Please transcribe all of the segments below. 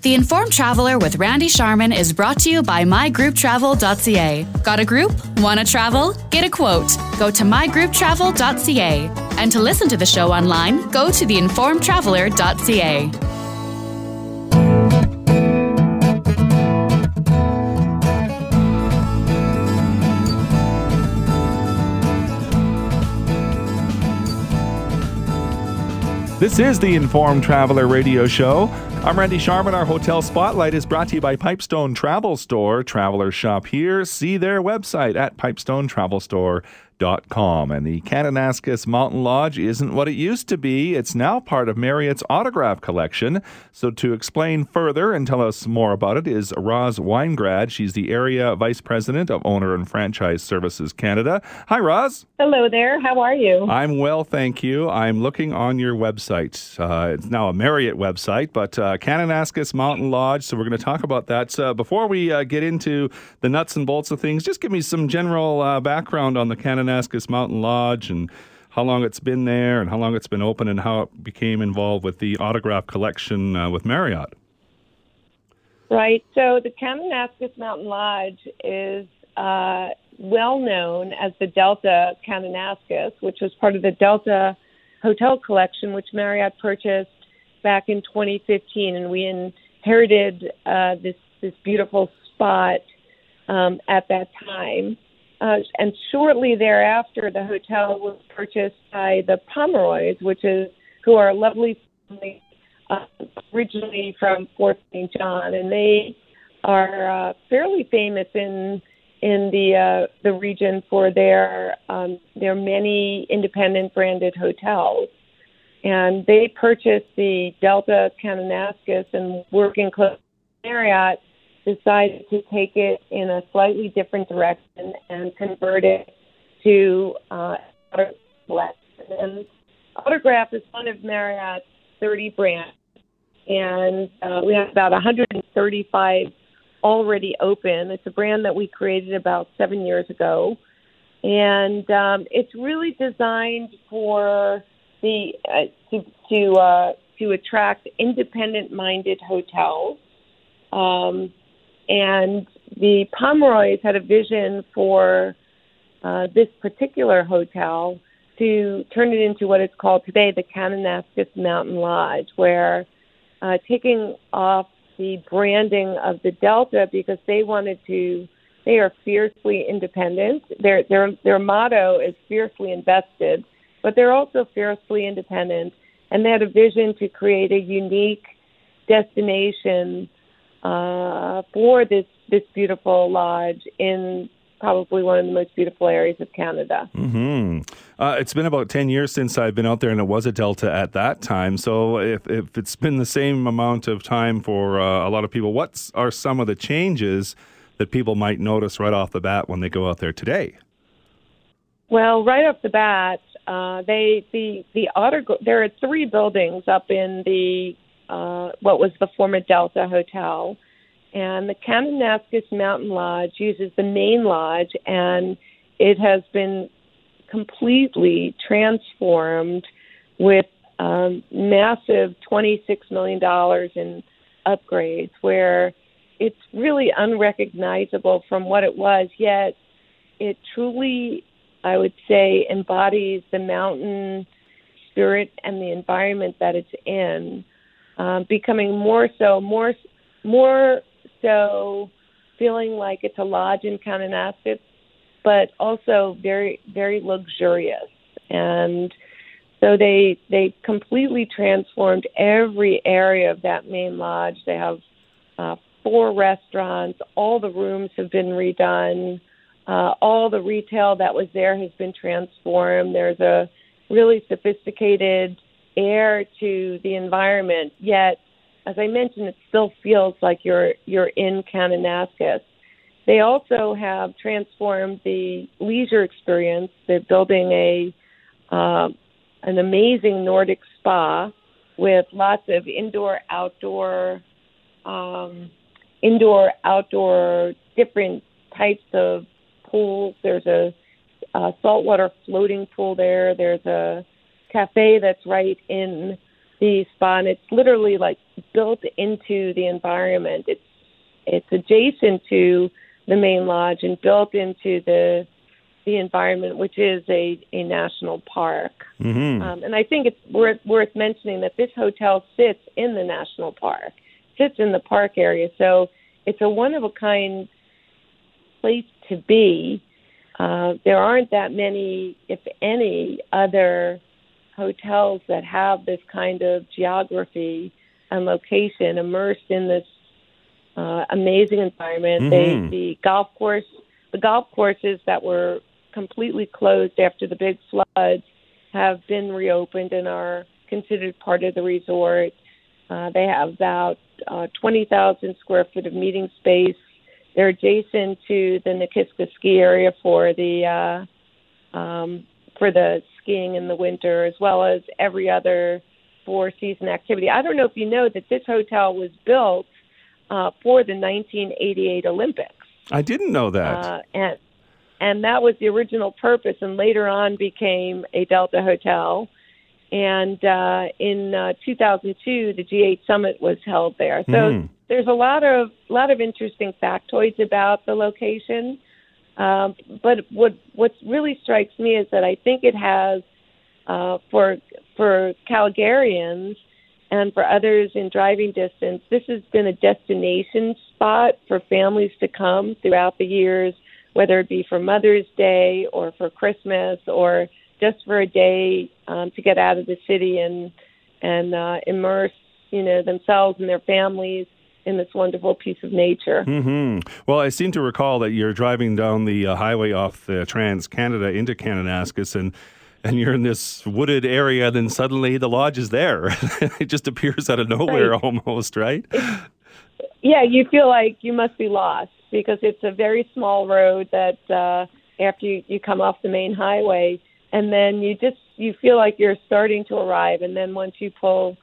The Informed Traveler with Randy Sharman is brought to you by mygrouptravel.ca. Got a group? Want to travel? Get a quote. Go to mygrouptravel.ca. And to listen to the show online, go to theinformedtraveler.ca. This is the Informed Traveler Radio Show. I'm Randy Sharman. Our hotel spotlight is brought to you by Pipestone Travel Store. Travelers shop here. See their website at pipestonetravelstore.com com. And the Kananaskis Mountain Lodge isn't what it used to be. It's now part of Marriott's autograph collection. So to explain further and tell us more about it is Roz Weingrad. She's the area vice president of Owner and Franchise Services Canada. Hi, Roz. Hello there. How are you? I'm well, thank you. I'm looking on your website. Uh, it's now a Marriott website, but uh, Kananaskis Mountain Lodge. So we're going to talk about that. So before we uh, get into the nuts and bolts of things, just give me some general uh, background on the Kananaskis Kananaskis Mountain Lodge and how long it's been there and how long it's been open and how it became involved with the autograph collection uh, with Marriott. Right. So the Kananaskis Mountain Lodge is uh, well known as the Delta Kananaskis, which was part of the Delta Hotel Collection, which Marriott purchased back in 2015, and we inherited uh, this this beautiful spot um, at that time. Uh, and shortly thereafter, the hotel was purchased by the Pomeroys, which is who are a lovely family uh, originally from Fort St. John, and they are uh, fairly famous in in the uh, the region for their um, their many independent branded hotels. And they purchased the Delta Kananaskis and working close Marriott decided to take it in a slightly different direction and convert it to uh, autograph. And autograph is one of Marriott's 30 brands, and uh, we have about 135 already open. It's a brand that we created about seven years ago, and um, it's really designed for the uh, to to uh, to attract independent-minded hotels. Um, and the Pomeroys had a vision for uh, this particular hotel to turn it into what it's called today the Kananaskis Mountain Lodge, where uh, taking off the branding of the Delta because they wanted to. They are fiercely independent. Their their their motto is fiercely invested, but they're also fiercely independent, and they had a vision to create a unique destination uh, for this this beautiful lodge in probably one of the most beautiful areas of Canada. Mm-hmm. Uh, it's been about 10 years since I've been out there, and it was a Delta at that time. So, if, if it's been the same amount of time for uh, a lot of people, what are some of the changes that people might notice right off the bat when they go out there today? Well, right off the bat, uh, they the the auto, there are three buildings up in the uh, what was the former Delta Hotel. And the Kananaskis Mountain Lodge uses the main lodge, and it has been completely transformed with um, massive $26 million in upgrades, where it's really unrecognizable from what it was, yet it truly, I would say, embodies the mountain spirit and the environment that it's in um, becoming more so, more, more so, feeling like it's a lodge in Kananaskis, but also very, very luxurious. And so they they completely transformed every area of that main lodge. They have uh, four restaurants. All the rooms have been redone. Uh, all the retail that was there has been transformed. There's a really sophisticated air to the environment. Yet, as I mentioned, it still feels like you're you're in Kananaskis. They also have transformed the leisure experience. They're building a uh, an amazing Nordic spa with lots of indoor, outdoor, um, indoor, outdoor, different types of pools. There's a, a saltwater floating pool there. There's a cafe that's right in the spa, and it's literally like built into the environment. It's it's adjacent to the main lodge and built into the the environment, which is a, a national park. Mm-hmm. Um, and I think it's worth worth mentioning that this hotel sits in the national park, sits in the park area. So it's a one of a kind place to be. Uh, there aren't that many, if any, other hotels that have this kind of geography and location immersed in this uh, amazing environment. Mhm. They, the golf course, the golf courses that were completely closed after the big floods have been reopened and are considered part of the resort. Uh, they have about uh, 20,000 square foot of meeting space. They're adjacent to the Nakiska ski area for the uh, um, for the skiing in the winter, as well as every other four season activity. I don't know if you know that this hotel was built uh, for the 1988 Olympics, I didn't know that. uh, and and that was the original purpose, and later on became a Delta hotel. And uh, in uh, 2002, the G8 summit was held there. So Mhm. there's a lot of lot of interesting factoids about the location. Um, but what what really strikes me is that I think it has uh, for for Calgarians and for others in driving distance, this has been a destination spot for families to come throughout the years, whether it be for Mother's Day or for Christmas or just for a day um, to get out of the city and and uh, immerse you know themselves and their families in this wonderful piece of nature. hmm Well, I seem to recall that you're driving down the uh, highway off the Trans Canada into Kananaskis, and and you're in this wooded area. Then suddenly the lodge is there. it just appears out of nowhere, Right. almost, right? yeah, you feel like you must be lost because it's a very small road that uh, after you, you come off the main highway, and then you just you feel like you're starting to arrive, and then once you pull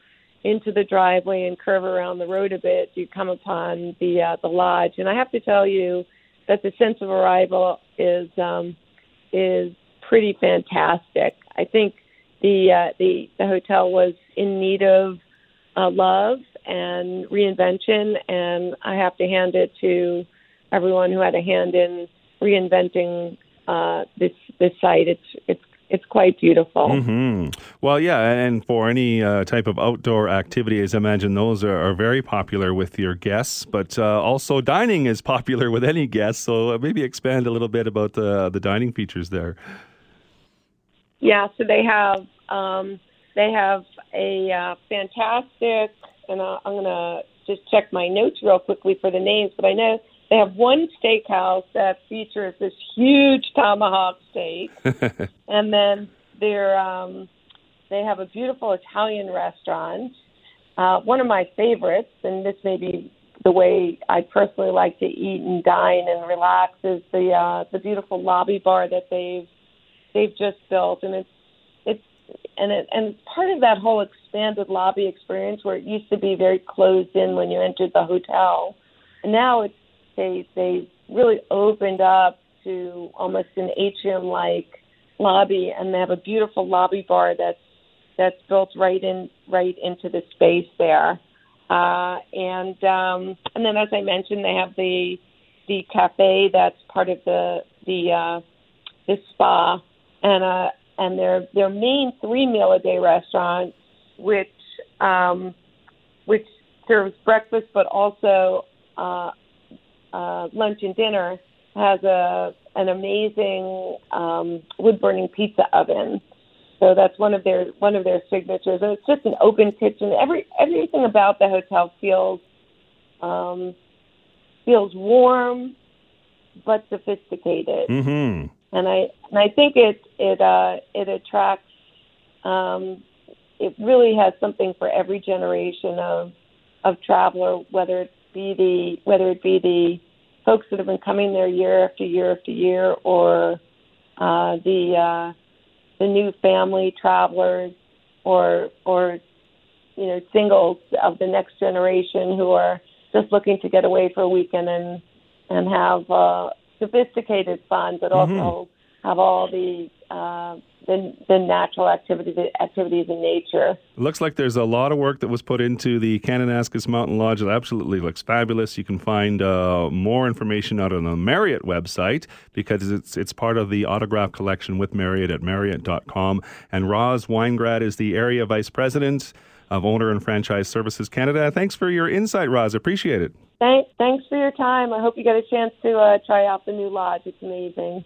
into the driveway and curve around the road a bit, you come upon the uh, the lodge, and I have to tell you that the sense of arrival is um, is pretty fantastic. I think the uh, the the hotel was in need of uh, love and reinvention, and I have to hand it to everyone who had a hand in reinventing uh, this this site. It's it's it's quite beautiful. hmm Well, yeah, and for any uh, type of outdoor activities, I imagine those are, are very popular with your guests. But uh, also, dining is popular with any guest. So uh, maybe expand a little bit about the the dining features there. Yeah, so they have um, they have a uh, fantastic, and uh, I'm gonna just check my notes real quickly for the names, but I know they have one steakhouse that features this huge tomahawk steak, and then they're um, they have a beautiful Italian restaurant. Uh, one of my favorites, and this may be the way I personally like to eat and dine and relax, is the uh, the beautiful lobby bar that they've they've just built, and it's it's and it and it's part of that whole expanded lobby experience where it used to be very closed in when you entered the hotel, and now it's they they really opened up to almost an atrium like lobby, and they have a beautiful lobby bar that's that's built right in right into the space there. Uh, and um, and then, as I mentioned, they have the the cafe that's part of the the uh, the spa, and uh, and their their main three meal a day restaurant, which um, which serves breakfast but also uh, uh, lunch and dinner, has a an amazing um, wood burning pizza oven. So that's one of their one of their signatures, and it's just an open kitchen. Every everything about the hotel feels um, feels warm but sophisticated, hmm and I and I think it it uh, it attracts. Um, it really has something for every generation of of traveler, whether it be the whether it be the folks that have been coming there year after year after year, or uh, the uh, the new family travelers, or or you know singles of the next generation who are just looking to get away for a weekend and and have uh, sophisticated fun, but also have all the uh, the, the natural activity, the activities in nature. Looks like there's a lot of work that was put into the Kananaskis Mountain Lodge. It absolutely looks fabulous. You can find uh, more information out on the Marriott website because it's it's part of the autograph collection with Marriott at Marriott.com. And Roz Weingrad is the area vice president of Owner and Franchise Services Canada. Thanks for your insight, Roz. Appreciate it. Thanks, thanks for your time. I hope you get a chance to uh, try out the new lodge. It's amazing.